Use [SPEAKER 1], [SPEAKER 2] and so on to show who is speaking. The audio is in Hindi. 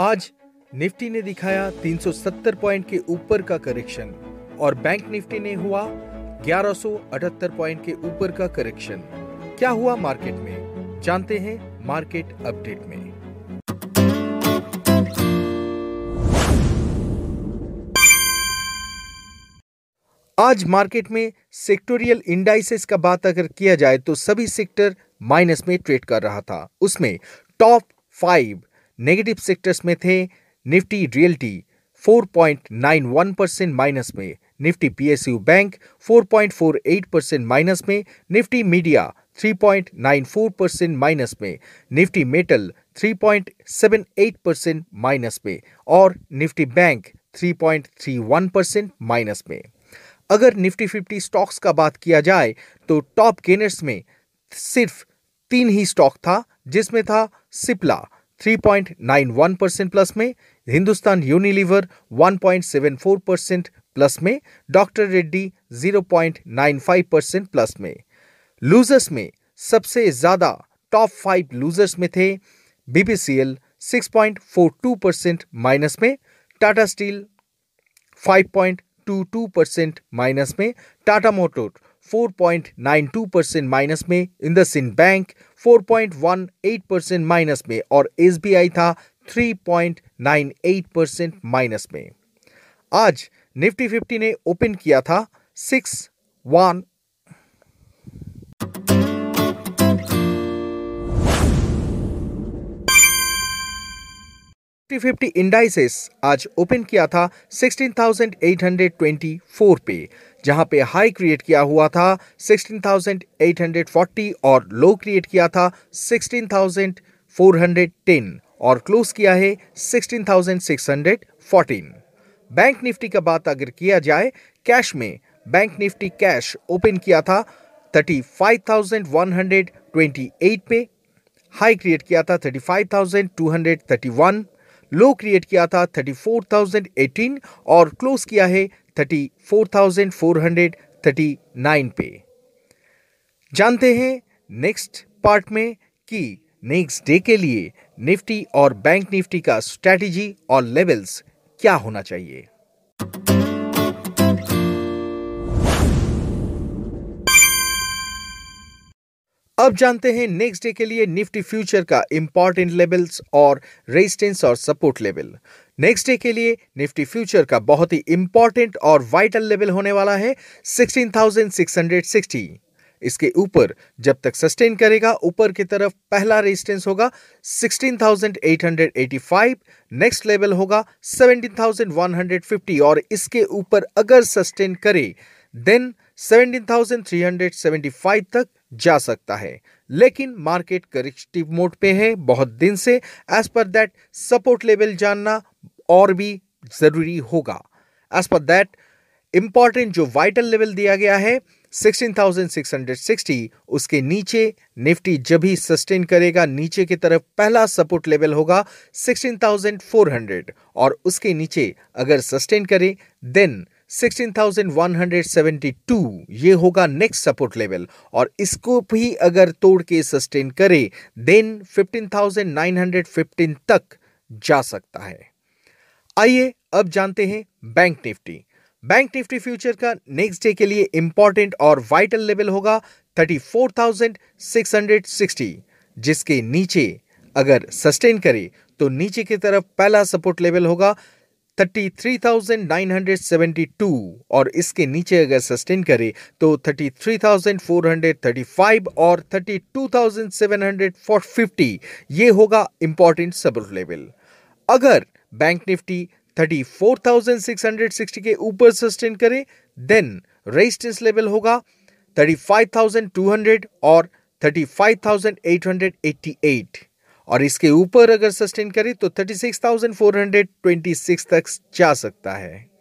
[SPEAKER 1] आज निफ्टी ने दिखाया 370 पॉइंट के ऊपर का करेक्शन और बैंक निफ्टी ने हुआ 1178 पॉइंट के ऊपर का करेक्शन। क्या हुआ मार्केट में? जानते हैं मार्केट अपडेट में। आज मार्केट में सेक्टोरियल इंडाइसेस का बात अगर किया जाए तो सभी सेक्टर माइनस में ट्रेड कर रहा था। उसमें टॉप फाइव नेगेटिव सेक्टर्स में थे, निफ्टी रियल्टी 4.91 परसेंट माइनस में, Nifty PSU bank 4.48 percent minus में, निफ्टी मीडिया 3.94 परसेंट माइनस में, निफ्टी मेटल 3.78 परसेंट माइनस में और निफ्टी बैंक 3.31 परसेंट माइनस में। अगर निफ्टी 50 स्टॉक्स का बात किया जाए तो टॉप गेनर्स में सिर्फ़ तीन ही स्टॉक था, जिसमें था सिप्ला। 3.91 परसेंट प्लस में, हिंदुस्तान यूनिलीवर 1.74 परसेंट प्लस में डॉक्टर रेड्डी 0.95 परसेंट प्लस में। लूजर्स में सबसे ज़्यादा टॉप फाइव लूजर्स में थे बीपीसीएल 6.42 परसेंट माइनस में टाटा स्टील 5.22 परसेंट माइनस में टाटा मोटर 4.92 परसेंट माइनस में इंदसिन बैंक 4.18 परसेंट माइनस में और एसबीआई था 3.98 परसेंट माइनस में। आज निफ्टी फिफ्टी ने ओपन किया था six one Nifty fifty indices आज ओपन किया था 16,824 पे जहाँ पे हाई क्रिएट किया हुआ था 16,840 और लो क्रिएट किया था 16,410 और क्लोज किया है 16,614 बैंक निफ्टी का बात अगर किया जाए कैश में बैंक निफ्टी कैश ओपन किया था 35,128 पे हाई क्रिएट किया था 35,231 लो क्रिएट किया था 34,018 और क्लोज किया है 34,439 पे। जानते हैं नेक्स्ट पार्ट में कि नेक्स्ट डे के लिए निफ्टी और बैंक निफ्टी का स्ट्रेटजी और लेवल्स क्या होना चाहिए। अब जानते हैं नेक्स्ट डे के लिए निफ्टी फ्यूचर का इंपॉर्टेंट लेवल्स और रेजिस्टेंस और सपोर्ट लेवल नेक्स्ट डे के लिए निफ्टी फ्यूचर का बहुत ही इंपॉर्टेंट और वाइटल लेवल होने वाला है 16,660 इसके ऊपर जब तक सस्टेन करेगा ऊपर की तरफ़ पहला रेजिस्टेंस होगा 16,885 नेक्स्ट लेवल होगा 17,150 और इसके ऊपर अगर सस्टेन करे देन 17,375 तक जा सकता है। लेकिन मार्केट करेक्टिव मोड पे है बहुत दिन से as per that support level जानना और भी ज़रूरी होगा। एज पर दैट इंपॉर्टेंट जो वाइटल लेवल दिया गया है 16,660 उसके नीचे निफ्टी जब भी सस्टेन करेगा नीचे की तरफ़ पहला सपोर्ट लेवल होगा 16,400 और उसके नीचे अगर सस्टेन करे देन 16,172 ये होगा नेक्स्ट सपोर्ट लेवल और इसको भी अगर तोड़ के सस्टेन करे देन 15,915 तक जा सकता है। आइए अब जानते हैं bank Nifty bank Nifty future का नेक्स्ट डे के लिए इंपॉर्टेंट और वाइटल लेवल होगा 34,660 जिसके नीचे अगर सस्टेन करे तो नीचे की तरफ़ पहला सपोर्ट लेवल होगा 33,972 और इसके नीचे अगर सस्टेन करे तो 33,435 और 32,750 ये होगा इंपॉर्टेंट सपोर्ट लेवल अगर बैंक निफ्टी 34,660 के ऊपर सस्टेन करे देन रेजिस्टेंस लेवल होगा 35,200 और 35,888 और इसके ऊपर अगर सस्टेन करे तो 36,426 तक जा सकता है।